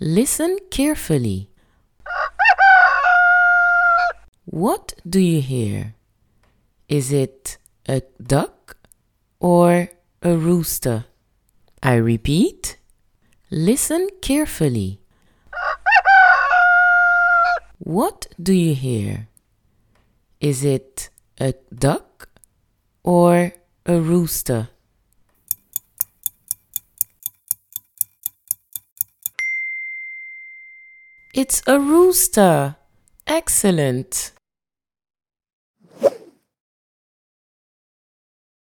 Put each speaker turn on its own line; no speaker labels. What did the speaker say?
Listen carefully. What do you hear? Is it a duck or a rooster? I repeat. Listen carefully. What do you hear? Is it a duck or a rooster? It's a rooster. Excellent.